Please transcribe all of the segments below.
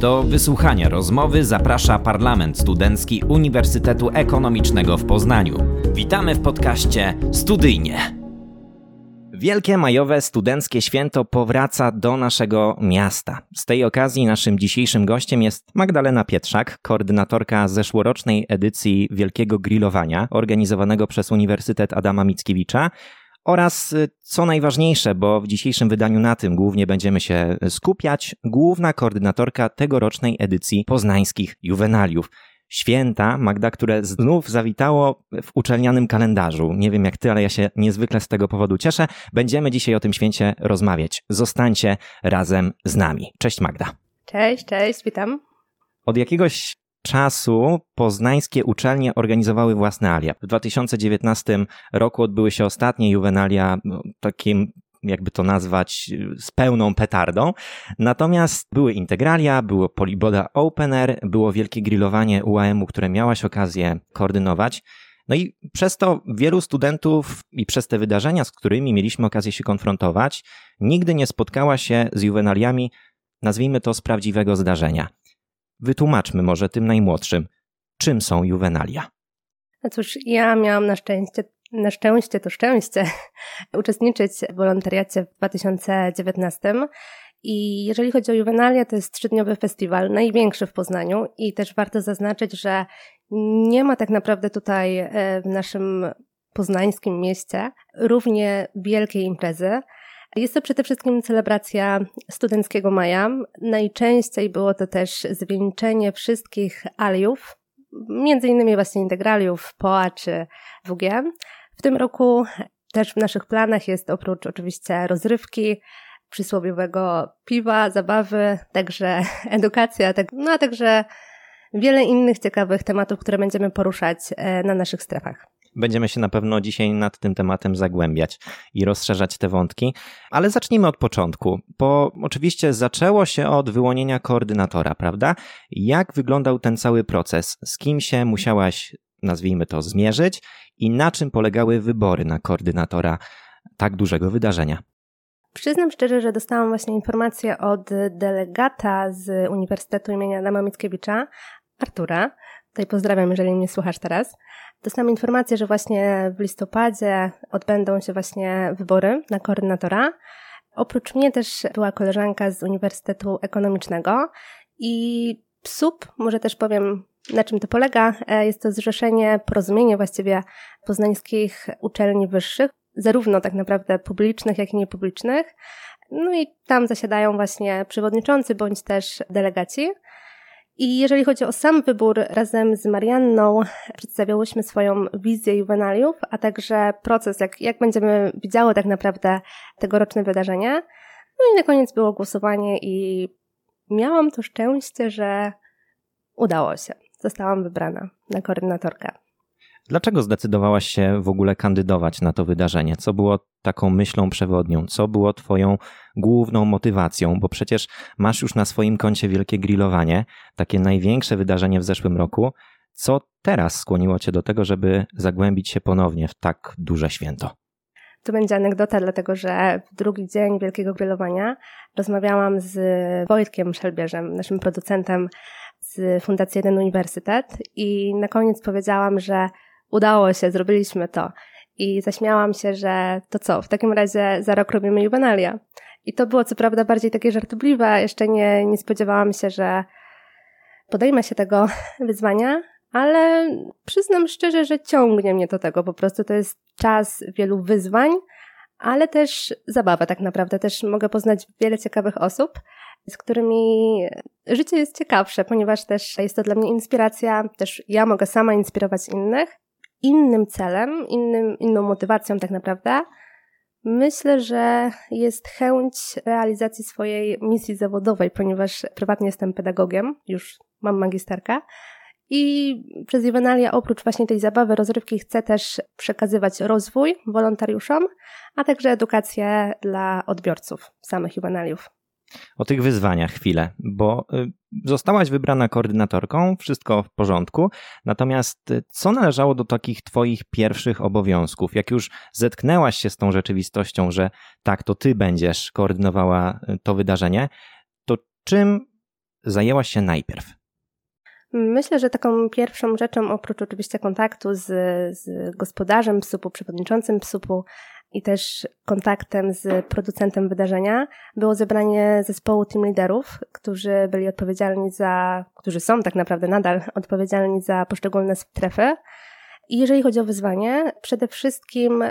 Do wysłuchania rozmowy zaprasza Parlament Studencki Uniwersytetu Ekonomicznego w Poznaniu. Witamy w podcaście Studyjnie. Wielkie majowe studenckie święto powraca do naszego miasta. Z tej okazji naszym dzisiejszym gościem jest Magdalena Pietrzak, koordynatorka zeszłorocznej edycji Wielkiego Grillowania organizowanego przez Uniwersytet Adama Mickiewicza. Oraz, y, co najważniejsze, bo w dzisiejszym wydaniu na tym głównie będziemy się skupiać, główna koordynatorka tegorocznej edycji poznańskich juwenaliów. Święta, Magda, które znów zawitało w uczelnianym kalendarzu. Nie wiem jak ty, ale ja się niezwykle z tego powodu cieszę. Będziemy dzisiaj o tym święcie rozmawiać. Zostańcie razem z nami. Cześć Magda. Cześć, cześć, witam. Od jakiegoś czasu poznańskie uczelnie organizowały własne alia. W 2019 roku odbyły się ostatnie juwenalia no, takim jakby to nazwać, z pełną petardą. Natomiast były integralia, było Poliboda Open Air, było wielkie grillowanie UAM-u, które miałaś okazję koordynować. No i przez to wielu studentów i przez te wydarzenia, z którymi mieliśmy okazję się konfrontować, nigdy nie spotkała się z juwenaliami, nazwijmy to z prawdziwego zdarzenia. Wytłumaczmy może tym najmłodszym, czym są juwenalia. No cóż, ja miałam na szczęście, na szczęście to szczęście, uczestniczyć w wolontariacie w 2019. I jeżeli chodzi o juwenalia, to jest trzydniowy festiwal, największy w Poznaniu i też warto zaznaczyć, że nie ma tak naprawdę tutaj e, w naszym poznańskim mieście równie wielkiej imprezy. Jest to przede wszystkim celebracja studenckiego maja. Najczęściej było to też zwieńczenie wszystkich aliów, między innymi właśnie integraliów POA czy WG. W tym roku też w naszych planach jest oprócz oczywiście rozrywki, przysłowiowego piwa, zabawy, także edukacja, tak, no a także wiele innych ciekawych tematów, które będziemy poruszać e, na naszych strefach. Będziemy się na pewno dzisiaj nad tym tematem zagłębiać i rozszerzać te wątki, ale zacznijmy od początku, bo oczywiście zaczęło się od wyłonienia koordynatora, prawda? Jak wyglądał ten cały proces? Z kim się musiałaś, nazwijmy to, zmierzyć i na czym polegały wybory na koordynatora tak dużego wydarzenia? Przyznam szczerze, że dostałam właśnie informację od delegata z Uniwersytetu imienia Adama Mickiewicza, Artura. Tutaj pozdrawiam, jeżeli mnie słuchasz teraz. Dostałam informację, że właśnie w listopadzie odbędą się właśnie wybory na koordynatora. Oprócz mnie też była koleżanka z Uniwersytetu Ekonomicznego i PSUP, może też powiem na czym to polega. E, jest to zrzeszenie, porozumienie właściwie poznańskich uczelni wyższych, zarówno tak naprawdę publicznych, jak i niepublicznych. No i tam zasiadają właśnie przewodniczący bądź też delegaci. I jeżeli chodzi o sam wybór, razem z Marianną przedstawiałyśmy swoją wizję juwenaliów, a także proces, jak, jak będziemy widziały tak naprawdę tegoroczne wydarzenie. No i na koniec było głosowanie i miałam to szczęście, że udało się. Zostałam wybrana na koordynatorkę. Dlaczego zdecydowałaś się w ogóle kandydować na to wydarzenie? Co było taką myślą przewodnią? Co było Twoją główną motywacją? Bo przecież masz już na swoim koncie wielkie grillowanie, takie największe wydarzenie w zeszłym roku. Co teraz skłoniło Cię do tego, żeby zagłębić się ponownie w tak duże święto? To będzie anegdota, dlatego że w drugi dzień Wielkiego Grillowania rozmawiałam z Wojtkiem Szelbierzem, naszym producentem z Fundacji Jeden Uniwersytet i na koniec powiedziałam, że udało się, zrobiliśmy to. I zaśmiałam się, że to co, w takim razie za rok robimy juwenalia. I to było co prawda bardziej takie żartobliwe, jeszcze nie, nie spodziewałam się, że podejmę się tego wyzwania, ale przyznam szczerze, że ciągnie mnie do tego. Po prostu to jest czas wielu wyzwań, ale też zabawa tak naprawdę. Też mogę poznać wiele ciekawych osób, z którymi życie jest ciekawsze, ponieważ też jest to dla mnie inspiracja. Też ja mogę sama inspirować innych innym celem, innym, inną motywacją tak naprawdę, myślę, że jest chęć realizacji swojej misji zawodowej, ponieważ prywatnie jestem pedagogiem, już mam magisterkę. I przez Juvenalia oprócz właśnie tej zabawy, rozrywki chcę też przekazywać rozwój wolontariuszom, a także edukację dla odbiorców samych Juvenaliów. O tych wyzwaniach chwilę, bo y, zostałaś wybrana koordynatorką, wszystko w porządku. Natomiast y, co należało do takich Twoich pierwszych obowiązków? Jak już zetknęłaś się z tą rzeczywistością, że tak, to Ty będziesz koordynowała y, to wydarzenie, to czym zajęłaś się najpierw? Myślę, że taką pierwszą rzeczą, oprócz oczywiście kontaktu z, z gospodarzem PSUP-u, przewodniczącym PSUP-u i też kontaktem z producentem wydarzenia, było zebranie zespołu team liderów, którzy byli odpowiedzialni za, którzy są tak naprawdę nadal odpowiedzialni za poszczególne strefy. I jeżeli chodzi o wyzwanie, przede wszystkim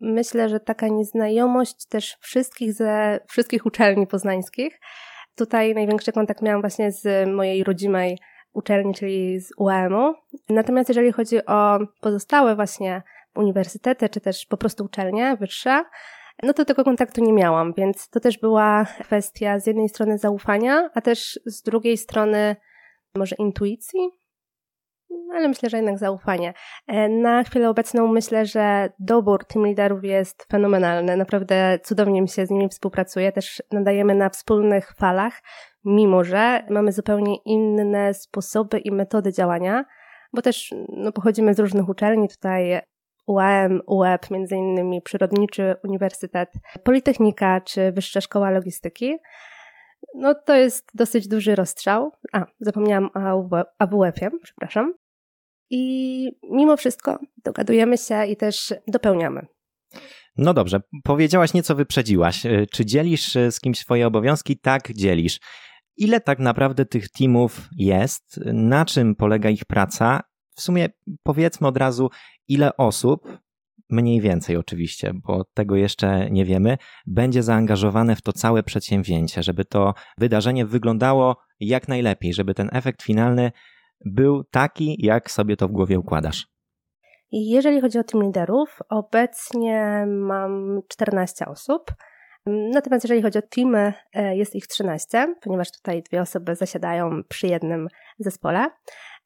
myślę, że taka nieznajomość też wszystkich ze wszystkich uczelni poznańskich. Tutaj największy kontakt miałam właśnie z mojej rodzimej uczelni, czyli z UAM-u. Natomiast jeżeli chodzi o pozostałe właśnie uniwersytety, czy też po prostu uczelnie wyższe, no to tego kontaktu nie miałam, więc to też była kwestia z jednej strony zaufania, a też z drugiej strony może intuicji, ale myślę, że jednak zaufanie. E, na chwilę obecną myślę, że dobór team liderów jest fenomenalny. Naprawdę cudownie mi się z nimi współpracuje. Też nadajemy na wspólnych falach, mimo że mamy zupełnie inne sposoby i metody działania, bo też no, pochodzimy z różnych uczelni. Tutaj UAM, UEP, między innymi Przyrodniczy Uniwersytet, Politechnika czy Wyższa Szkoła Logistyki. No to jest dosyć duży rozstrzał. A, zapomniałam o AWF-ie, przepraszam. I mimo wszystko dogadujemy się i też dopełniamy. No dobrze, powiedziałaś nieco wyprzedziłaś. E, czy dzielisz e, z kimś swoje obowiązki? Tak, dzielisz. Ile tak naprawdę tych teamów jest? Na czym polega ich praca? W sumie powiedzmy od razu, ile osób, mniej więcej oczywiście, bo tego jeszcze nie wiemy, będzie zaangażowane w to całe przedsięwzięcie, żeby to wydarzenie wyglądało jak najlepiej, żeby ten efekt finalny był taki, jak sobie to w głowie układasz? Jeżeli chodzi o team liderów, obecnie mam 14 osób. Natomiast jeżeli chodzi o teamy, e, jest ich 13, ponieważ tutaj dwie osoby zasiadają przy jednym zespole.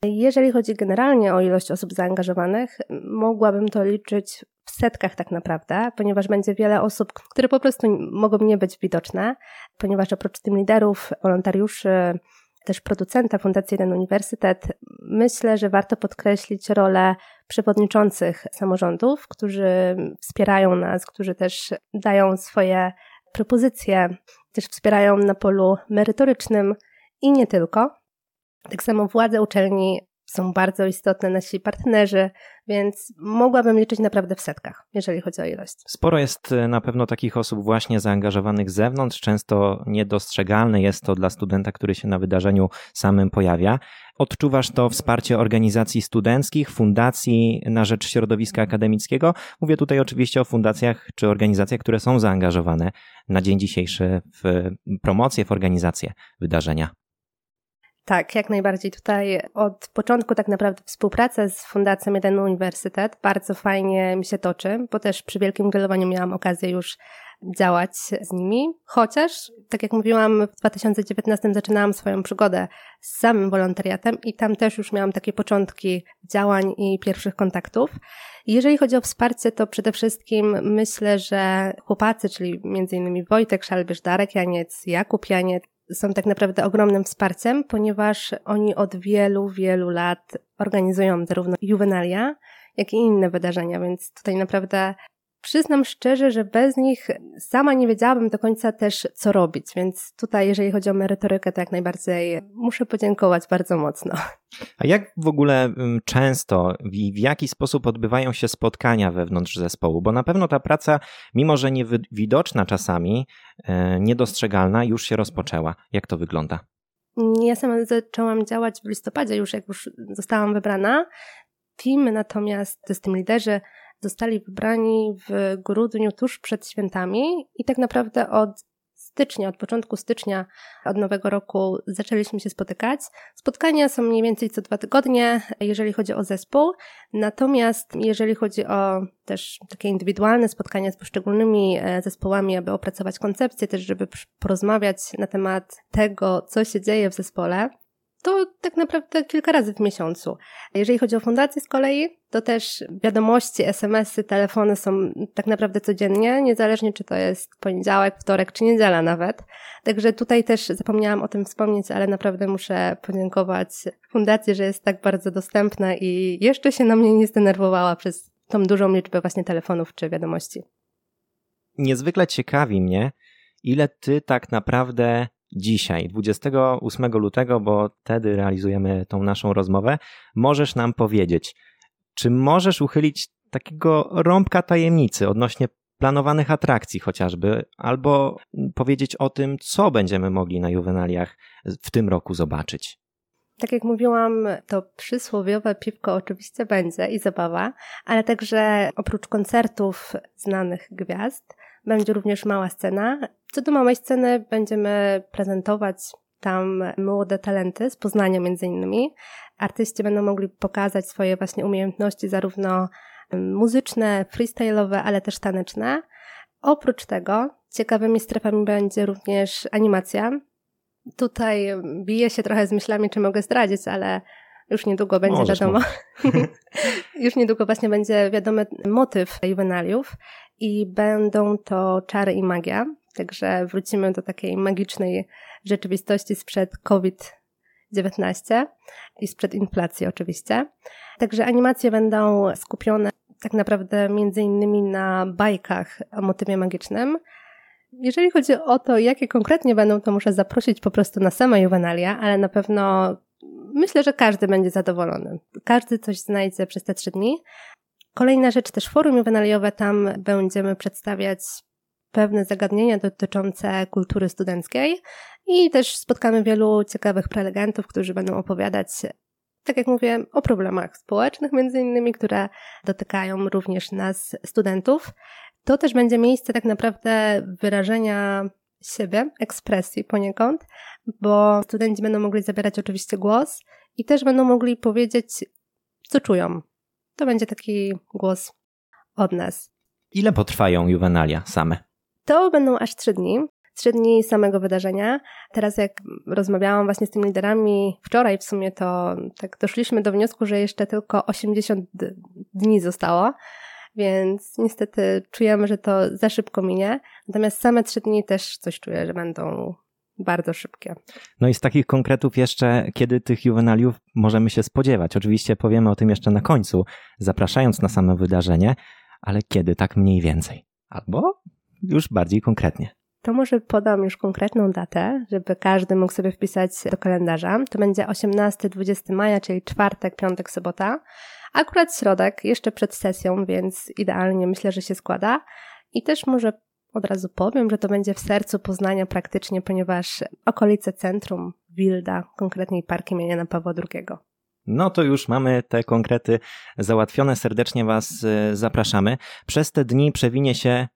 Jeżeli chodzi generalnie o ilość osób zaangażowanych, mogłabym to liczyć w setkach tak naprawdę, ponieważ będzie wiele osób, które po prostu mogą nie być widoczne, ponieważ oprócz tym liderów, wolontariuszy, też producenta Fundacji Jeden Uniwersytet, myślę, że warto podkreślić rolę przewodniczących samorządów, którzy wspierają nas, którzy też dają swoje propozycje, też wspierają na polu merytorycznym i nie tylko. Tak samo władze uczelni są bardzo istotne, nasi partnerzy, więc mogłabym liczyć naprawdę w setkach, jeżeli chodzi o ilość. Sporo jest e, na pewno takich osób właśnie zaangażowanych z zewnątrz, często niedostrzegalne jest to dla studenta, który się na wydarzeniu samym pojawia. Odczuwasz to wsparcie organizacji studenckich, fundacji na rzecz środowiska akademickiego? Mówię tutaj oczywiście o fundacjach czy organizacjach, które są zaangażowane na dzień dzisiejszy w promocję, w organizację wydarzenia. Tak, jak najbardziej. Tutaj od początku tak naprawdę współpraca z Fundacją Jeden Uniwersytet bardzo fajnie mi się toczy, bo też przy Wielkim Grillowaniu miałam okazję już działać z nimi, chociaż, tak jak mówiłam, w 2019 zaczynałam swoją przygodę z samym wolontariatem i tam też już miałam takie początki działań i pierwszych kontaktów. Jeżeli chodzi o wsparcie, to przede wszystkim myślę, że chłopacy, czyli innymi Wojtek Szalbierz, Darek Janiec, Jakub Janiec, są tak naprawdę ogromnym wsparciem, ponieważ oni od wielu, wielu lat organizują zarówno juwenalia, jak i inne wydarzenia, więc tutaj naprawdę przyznam szczerze, że bez nich sama nie wiedziałabym do końca też, co robić, więc tutaj, jeżeli chodzi o merytorykę, to jak najbardziej muszę podziękować bardzo mocno. A jak w ogóle często i w jaki sposób odbywają się spotkania wewnątrz zespołu? Bo na pewno ta praca, mimo że niewidoczna czasami, e, niedostrzegalna, już się rozpoczęła. Jak to wygląda? Ja sama zaczęłam działać w listopadzie, już jak już zostałam wybrana. Team natomiast, to jest team liderzy, zostali wybrani w grudniu tuż przed świętami i tak naprawdę od stycznia, od początku stycznia, od nowego roku zaczęliśmy się spotykać. Spotkania są mniej więcej co dwa tygodnie, jeżeli chodzi o zespół. Natomiast jeżeli chodzi o też takie indywidualne spotkania z poszczególnymi e, zespołami, aby opracować koncepcję, też żeby porozmawiać na temat tego, co się dzieje w zespole, to tak naprawdę kilka razy w miesiącu. Jeżeli chodzi o fundację z kolei, to też wiadomości, SMS-y, telefony są tak naprawdę codziennie, niezależnie czy to jest poniedziałek, wtorek czy niedziela nawet. Także tutaj też zapomniałam o tym wspomnieć, ale naprawdę muszę podziękować fundacji, że jest tak bardzo dostępna i jeszcze się na mnie nie zdenerwowała przez tą dużą liczbę właśnie telefonów czy wiadomości. Niezwykle ciekawi mnie, ile ty tak naprawdę dzisiaj, 28 lutego, bo wtedy realizujemy tą naszą rozmowę, możesz nam powiedzieć, czy możesz uchylić takiego rąbka tajemnicy odnośnie planowanych atrakcji chociażby, albo powiedzieć o tym, co będziemy mogli na juwenaliach w tym roku zobaczyć? Tak jak mówiłam, to przysłowiowe piwko oczywiście będzie i zabawa, ale także oprócz koncertów znanych gwiazd, będzie również mała scena. Co do małej sceny będziemy prezentować tam młode talenty z Poznania między innymi. Artyści będą mogli pokazać swoje właśnie umiejętności zarówno muzyczne, freestyle'owe, ale też taneczne. Oprócz tego ciekawymi strefami będzie również animacja. Tutaj biję się trochę z myślami, czy mogę zdradzić, ale już niedługo będzie Możesz wiadomo. już niedługo właśnie będzie wiadomy motyw juwenaliów i będą to czary i magia. Także wrócimy do takiej magicznej rzeczywistości sprzed COVID-19 i sprzed inflacji oczywiście. Także animacje będą skupione tak naprawdę między innymi na bajkach o motywie magicznym. Jeżeli chodzi o to, jakie konkretnie będą, to muszę zaprosić po prostu na same juwenalia, ale na pewno myślę, że każdy będzie zadowolony. Każdy coś znajdzie przez te trzy dni. Kolejna rzecz, też forum juwenaliowe, tam będziemy przedstawiać pewne zagadnienia dotyczące kultury studenckiej i też spotkamy wielu ciekawych prelegentów, którzy będą opowiadać tak jak mówię, o problemach społecznych, między innymi, które dotykają również nas, studentów. To też będzie miejsce tak naprawdę wyrażenia siebie, ekspresji poniekąd, bo studenci będą mogli zabierać oczywiście głos i też będą mogli powiedzieć, co czują. To będzie taki głos od nas. Ile potrwają juwenalia same? To będą aż trzy dni trzy dni samego wydarzenia. Teraz jak rozmawiałam właśnie z tymi liderami wczoraj w sumie, to tak doszliśmy do wniosku, że jeszcze tylko 80 dni zostało, więc niestety czujemy, że to za szybko minie. Natomiast same trzy dni też coś czuję, że będą bardzo szybkie. No i z takich konkretów jeszcze, kiedy tych juwenaliów możemy się spodziewać? Oczywiście powiemy o tym jeszcze na końcu, zapraszając na same wydarzenie, ale kiedy tak mniej więcej? Albo już bardziej konkretnie to może podam już konkretną datę, żeby każdy mógł sobie wpisać do kalendarza. To będzie 18-20 maja, czyli czwartek, piątek, sobota. Akurat środek, jeszcze przed sesją, więc idealnie myślę, że się składa. I też może od razu powiem, że to będzie w sercu Poznania praktycznie, ponieważ okolice centrum Wilda, konkretniej park imienia Pawła II. No to już mamy te konkrety załatwione. Serdecznie Was e, zapraszamy. Przez te dni przewinie się, e,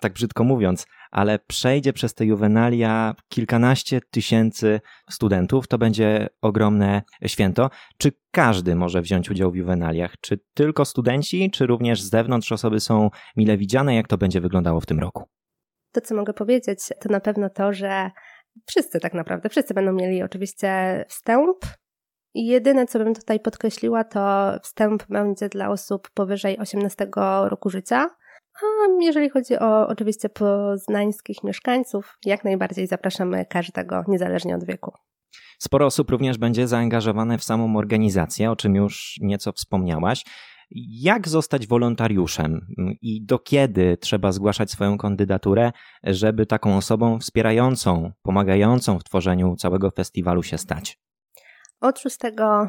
tak brzydko mówiąc, ale przejdzie przez te juwenalia kilkanaście tysięcy studentów. To będzie ogromne święto. Czy każdy może wziąć udział w juwenaliach? Czy tylko studenci, czy również z zewnątrz osoby są mile widziane? Jak to będzie wyglądało w tym roku? To, co mogę powiedzieć, to na pewno to, że wszyscy tak naprawdę, wszyscy będą mieli oczywiście wstęp i jedyne, co bym tutaj podkreśliła, to wstęp będzie dla osób powyżej 18 roku życia. A jeżeli chodzi o oczywiście poznańskich mieszkańców, jak najbardziej zapraszamy każdego, niezależnie od wieku. Sporo osób również będzie zaangażowane w samą organizację, o czym już nieco wspomniałaś. Jak zostać wolontariuszem i do kiedy trzeba zgłaszać swoją kandydaturę, żeby taką osobą wspierającą, pomagającą w tworzeniu całego festiwalu się stać? Od 6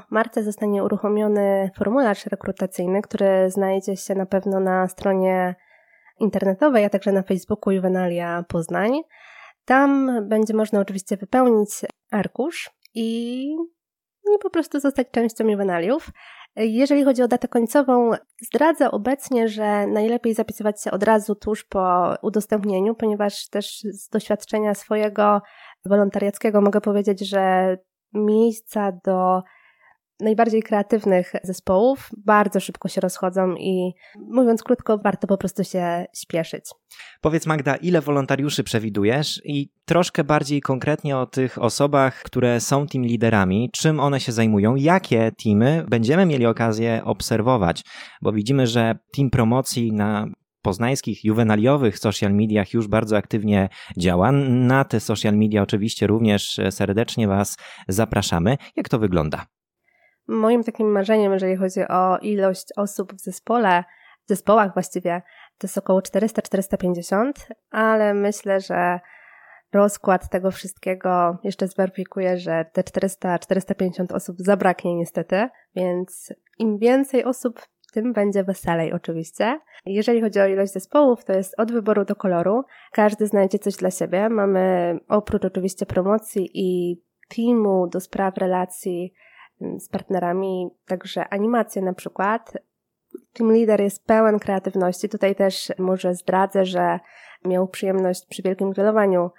marca zostanie uruchomiony formularz rekrutacyjny, który znajdzie się na pewno na stronie internetowej, a także na Facebooku Juvenalia Poznań. Tam będzie można oczywiście wypełnić arkusz i, i po prostu zostać częścią Juvenaliów. Jeżeli chodzi o datę końcową, zdradzę obecnie, że najlepiej zapisywać się od razu tuż po udostępnieniu, ponieważ też z doświadczenia swojego wolontariackiego mogę powiedzieć, że miejsca do najbardziej kreatywnych zespołów bardzo szybko się rozchodzą i mówiąc krótko, warto po prostu się śpieszyć. Powiedz Magda, ile wolontariuszy przewidujesz i troszkę bardziej konkretnie o tych osobach, które są team liderami, czym one się zajmują, jakie teamy będziemy mieli okazję obserwować, bo widzimy, że team promocji na poznańskich, juwenaliowych social mediach już bardzo aktywnie działa. Na te social media oczywiście również serdecznie Was zapraszamy. Jak to wygląda? Moim takim marzeniem, jeżeli chodzi o ilość osób w zespole, w zespołach właściwie, to jest około 400-450, ale myślę, że rozkład tego wszystkiego jeszcze zweryfikuję, że te 400-450 osób zabraknie niestety, więc im więcej osób, tym będzie weselej oczywiście. Jeżeli chodzi o ilość zespołów, to jest od wyboru do koloru. Każdy znajdzie coś dla siebie. Mamy oprócz oczywiście promocji i teamu do spraw relacji z partnerami, także animacje na przykład. Team leader jest pełen kreatywności. Tutaj też może zdradzę, że miał przyjemność przy wielkim grillowaniu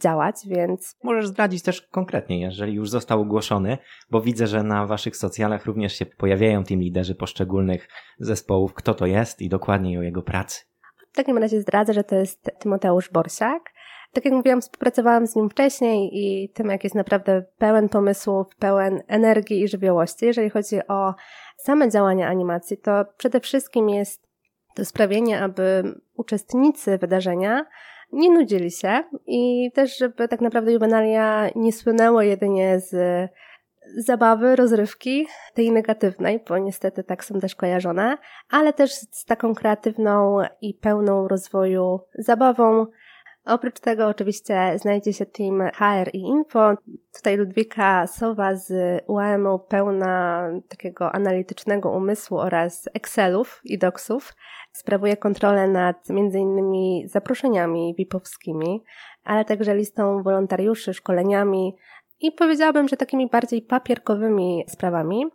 działać, więc. Możesz zdradzić też konkretnie, jeżeli już został ogłoszony, bo widzę, że na waszych socjalach również się pojawiają team liderzy poszczególnych zespołów, kto to jest i dokładniej o jego pracy. W takim razie zdradzę, że to jest Tymoteusz Borsiak. Tak jak mówiłam, współpracowałam z nim wcześniej i tym, jak jest naprawdę pełen pomysłów, pełen energii i żywiołości. Jeżeli chodzi o same działania animacji, to przede wszystkim jest to sprawienie, aby uczestnicy wydarzenia nie nudzili się i też, żeby tak naprawdę juwenalia nie słynęło jedynie z zabawy, rozrywki, tej negatywnej, bo niestety tak są też kojarzone, ale też z taką kreatywną i pełną rozwoju zabawą, Oprócz tego oczywiście znajdzie się team HR i Info. Tutaj Ludwika Sowa z UAM-u pełna takiego analitycznego umysłu oraz Excelów i Docsów. Sprawuje kontrolę nad innymi zaproszeniami VIP-owskimi, ale także listą wolontariuszy, szkoleniami i powiedziałabym, że takimi bardziej papierkowymi sprawami.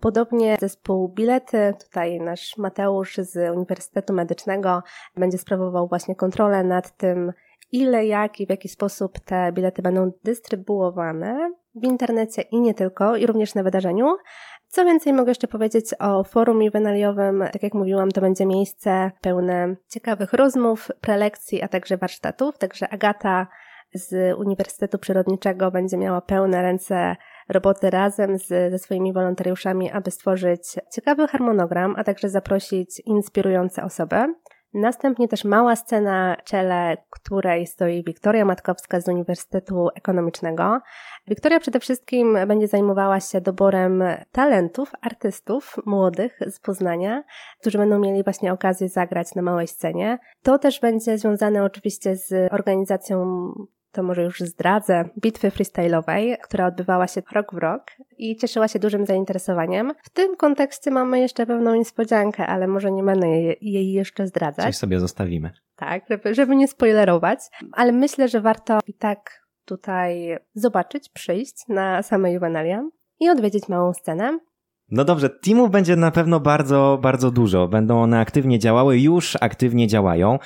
Podobnie zespół bilety, tutaj nasz Mateusz z Uniwersytetu Medycznego będzie sprawował właśnie kontrolę nad tym, ile, jak i w jaki sposób te bilety będą dystrybuowane w internecie i nie tylko, i również na wydarzeniu. Co więcej, mogę jeszcze powiedzieć o forum juwenaliowym. Tak jak mówiłam, to będzie miejsce pełne ciekawych rozmów, prelekcji, a także warsztatów. Także Agata z Uniwersytetu Przyrodniczego będzie miała pełne ręce roboty razem z, ze swoimi wolontariuszami, aby stworzyć ciekawy harmonogram, a także zaprosić inspirujące osoby. Następnie też mała scena, czele której stoi Wiktoria Matkowska z Uniwersytetu Ekonomicznego. Wiktoria przede wszystkim będzie zajmowała się doborem talentów, artystów młodych z Poznania, którzy będą mieli właśnie okazję zagrać na małej scenie. To też będzie związane oczywiście z organizacją to może już zdradzę, bitwy freestyle'owej, która odbywała się rok w rok i cieszyła się dużym zainteresowaniem. W tym kontekście mamy jeszcze pewną niespodziankę, ale może nie będę jej jeszcze zdradzać. Coś sobie zostawimy. Tak, żeby, żeby nie spoilerować, ale myślę, że warto i tak tutaj zobaczyć, przyjść na same Juvenalia i odwiedzić małą scenę. No dobrze, teamów będzie na pewno bardzo, bardzo dużo. Będą one aktywnie działały, już aktywnie działają.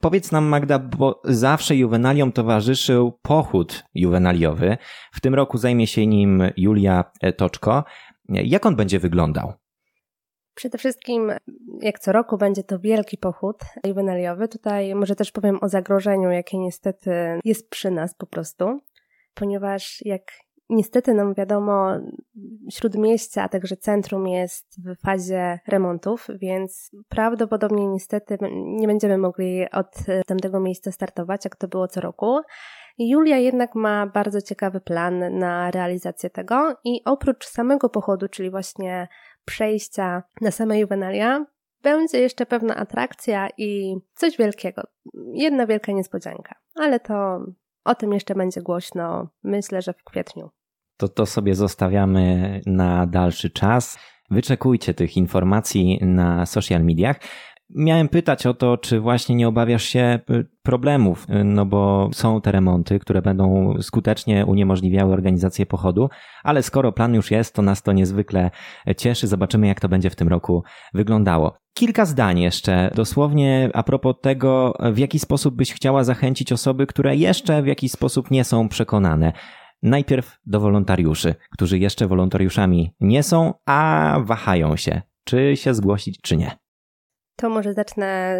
Powiedz nam, Magda, bo zawsze juwenaliom towarzyszył pochód juwenaliowy. W tym roku zajmie się nim Julia Toczko. Jak on będzie wyglądał? Przede wszystkim, jak co roku, będzie to wielki pochód juwenaliowy. Tutaj może też powiem o zagrożeniu, jakie niestety jest przy nas po prostu, ponieważ jak Niestety nam wiadomo, śródmieście, a także centrum jest w fazie remontów, więc prawdopodobnie niestety nie będziemy mogli od tamtego miejsca startować, jak to było co roku. Julia jednak ma bardzo ciekawy plan na realizację tego i oprócz samego pochodu, czyli właśnie przejścia na same juwenalia, będzie jeszcze pewna atrakcja i coś wielkiego. Jedna wielka niespodzianka, ale to o tym jeszcze będzie głośno, myślę, że w kwietniu to to sobie zostawiamy na dalszy czas. Wyczekujcie tych informacji na social mediach. Miałem pytać o to, czy właśnie nie obawiasz się y, problemów, y, no bo są te remonty, które będą skutecznie uniemożliwiały organizację pochodu, ale skoro plan już jest, to nas to niezwykle cieszy. Zobaczymy, jak to będzie w tym roku wyglądało. Kilka zdań jeszcze, dosłownie a propos tego, w jaki sposób byś chciała zachęcić osoby, które jeszcze w jakiś sposób nie są przekonane. Najpierw do wolontariuszy, którzy jeszcze wolontariuszami nie są, a wahają się, czy się zgłosić, czy nie. To może zacznę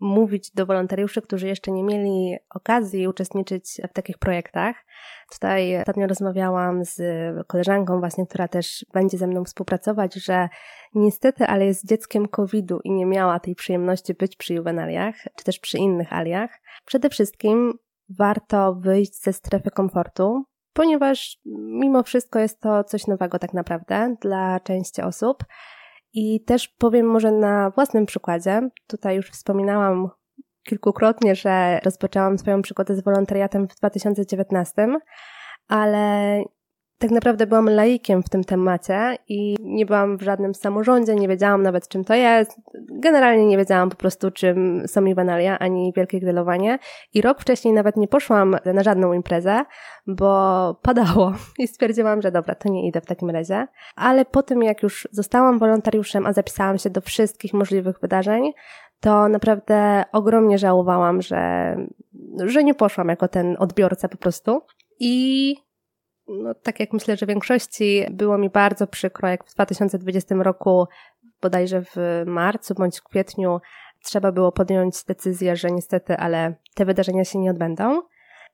mówić do wolontariuszy, którzy jeszcze nie mieli okazji uczestniczyć w takich projektach. Tutaj ostatnio rozmawiałam z koleżanką właśnie, która też będzie ze mną współpracować, że niestety, ale jest dzieckiem COVID-u i nie miała tej przyjemności być przy juwenaliach, czy też przy innych aliach. Przede wszystkim warto wyjść ze strefy komfortu, ponieważ mimo wszystko jest to coś nowego tak naprawdę dla części osób. I też powiem może na własnym przykładzie. Tutaj już wspominałam kilkukrotnie, że rozpoczęłam swoją przygodę z wolontariatem w 2019, ale tak naprawdę byłam laikiem w tym temacie i nie byłam w żadnym samorządzie, nie wiedziałam nawet czym to jest. Generalnie nie wiedziałam po prostu czym są Iwanalia ani Wielkie Grillowanie i rok wcześniej nawet nie poszłam na żadną imprezę, bo padało i stwierdziłam, że dobra, to nie idę w takim razie. Ale po tym jak już zostałam wolontariuszem, a zapisałam się do wszystkich możliwych wydarzeń, to naprawdę ogromnie żałowałam, że, że nie poszłam jako ten odbiorca po prostu. I no, tak jak myślę, że większości było mi bardzo przykro, jak w 2020 roku, bodajże w marcu bądź kwietniu, trzeba było podjąć decyzję, że niestety, ale te wydarzenia się nie odbędą.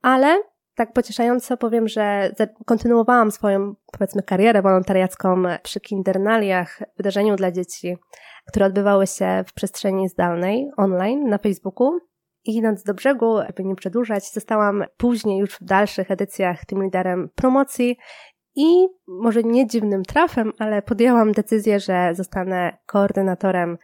Ale tak pocieszająco powiem, że kontynuowałam swoją, powiedzmy, karierę wolontariacką przy Kindernaliach, wydarzeniu dla dzieci, które odbywały się w przestrzeni zdalnej, online, na Facebooku. I idąc do brzegu, aby nie przedłużać, zostałam później już w dalszych edycjach tym liderem promocji i może nie dziwnym trafem, ale podjęłam decyzję, że zostanę koordynatorem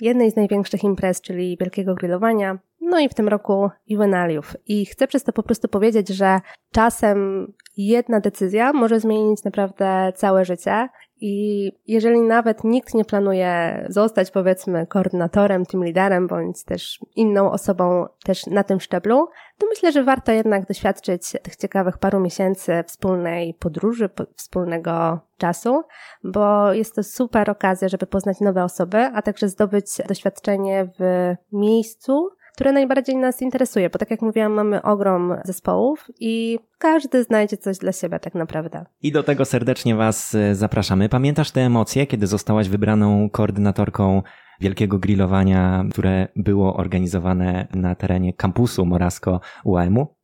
jednej z największych imprez, czyli Wielkiego Grillowania, no i w tym roku Juvenaliów. I chcę przez to po prostu powiedzieć, że czasem jedna decyzja może zmienić naprawdę całe życie i jeżeli nawet nikt nie planuje zostać, powiedzmy, koordynatorem, tym liderem, bądź też inną osobą też na tym szczeblu, to myślę, że warto jednak doświadczyć tych ciekawych paru miesięcy wspólnej podróży, wspólnego czasu, bo jest to super okazja, żeby poznać nowe osoby, a także zdobyć doświadczenie w miejscu, które najbardziej nas interesuje, bo tak jak mówiłam, mamy ogrom zespołów i każdy znajdzie coś dla siebie tak naprawdę. I do tego serdecznie Was e, zapraszamy. Pamiętasz te emocje, kiedy zostałaś wybraną koordynatorką wielkiego grillowania, które było organizowane na terenie kampusu Morasko UAM-u?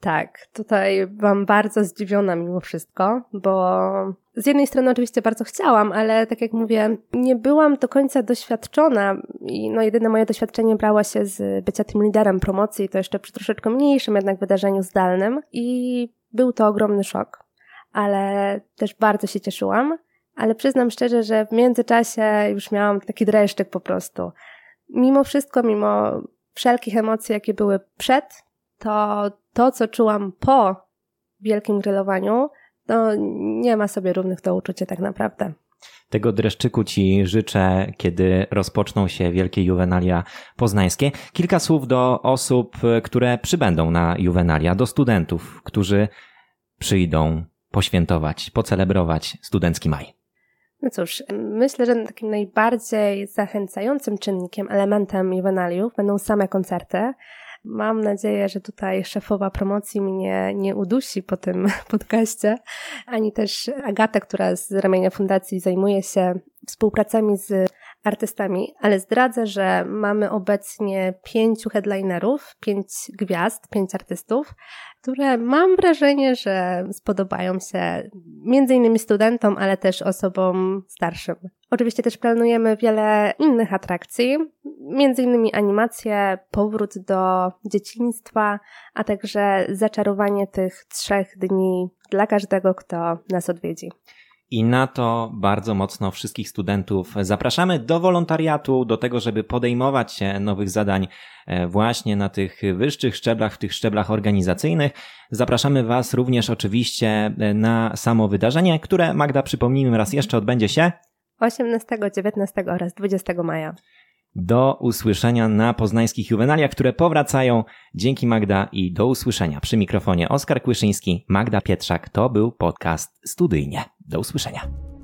Tak, tutaj byłam bardzo zdziwiona mimo wszystko, bo z jednej strony oczywiście bardzo chciałam, ale tak jak mówię, nie byłam do końca doświadczona i no jedyne moje doświadczenie brało się z bycia tym liderem promocji, to jeszcze przy troszeczkę mniejszym jednak wydarzeniu zdalnym i był to ogromny szok, ale też bardzo się cieszyłam, ale przyznam szczerze, że w międzyczasie już miałam taki dreszczyk po prostu. Mimo wszystko, mimo wszelkich emocji, jakie były przed, to to, co czułam po wielkim grillowaniu, no nie ma sobie równych to uczucie tak naprawdę. Tego dreszczyku Ci życzę, kiedy rozpoczną się wielkie juwenalia poznańskie. Kilka słów do osób, które przybędą na juwenalia, do studentów, którzy przyjdą poświętować, pocelebrować studencki maj. No cóż, myślę, że takim najbardziej zachęcającym czynnikiem, elementem juwenaliów będą same koncerty. Mam nadzieję, że tutaj szefowa promocji mnie nie udusi po tym podcaście, ani też Agata, która z ramienia fundacji zajmuje się współpracami z artystami, ale zdradzę, że mamy obecnie pięciu headlinerów, pięć gwiazd, pięć artystów, które mam wrażenie, że spodobają się między innymi studentom, ale też osobom starszym. Oczywiście też planujemy wiele innych atrakcji, między innymi animacje, powrót do dzieciństwa, a także zaczarowanie tych trzech dni dla każdego, kto nas odwiedzi. I na to bardzo mocno wszystkich studentów zapraszamy do wolontariatu, do tego, żeby podejmować się nowych zadań e, właśnie na tych wyższych szczeblach, w tych szczeblach organizacyjnych. Zapraszamy Was również oczywiście e, na samo wydarzenie, które Magda, przypomnijmy raz jeszcze, odbędzie się 18, 19 oraz 20 maja. Do usłyszenia na poznańskich juwenaliach, które powracają. Dzięki Magda i do usłyszenia. Przy mikrofonie Oskar Kłyszyński, Magda Pietrzak. To był podcast Studyjnie. Do usłyszenia.